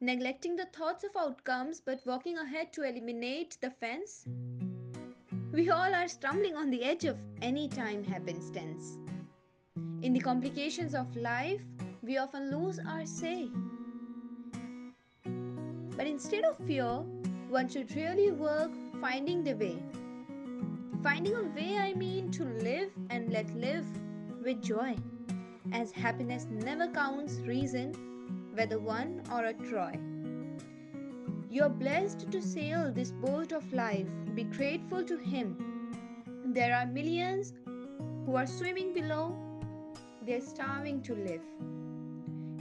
neglecting the thoughts of outcomes but walking ahead to eliminate the fence? We all are stumbling on the edge of any time happenstance. In the complications of life, we often lose our say. But instead of fear, one should really work finding the way. Finding a way, I mean, to live and let live with joy, as happiness never counts reason, whether one or a Troy. You are blessed to sail this boat of life. Be grateful to Him. There are millions who are swimming below, they're starving to live.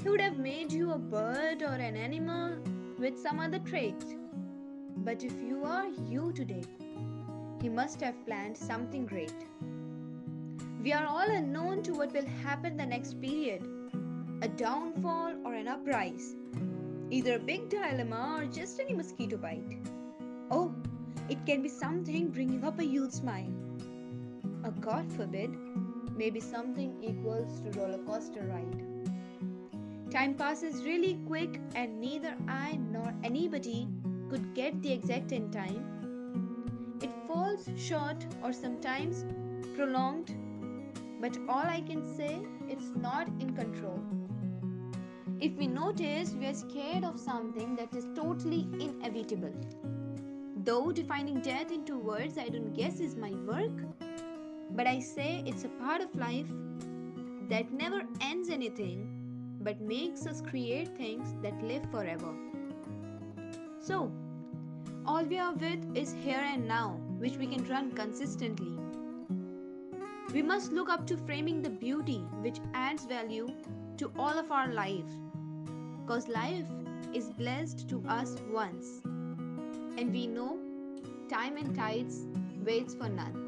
He would have made you a bird or an animal with some other trait. But if you are you today, He must have planned something great. We are all unknown to what will happen the next period a downfall or an uprise, either a big dilemma or just any mosquito bite. Oh, it can be something bringing up a huge smile. A God forbid, maybe something equals to roller coaster ride. Time passes really quick, and neither I nor anybody could get the exact end time. It falls short or sometimes prolonged, but all I can say it's not in control. If we notice we are scared of something that is totally inevitable. Though defining death into words I don't guess is my work, but I say it's a part of life that never ends anything but makes us create things that live forever. So, all we are with is here and now, which we can run consistently. We must look up to framing the beauty which adds value to all of our lives. Because life is blessed to us once, and we know time and tides waits for none.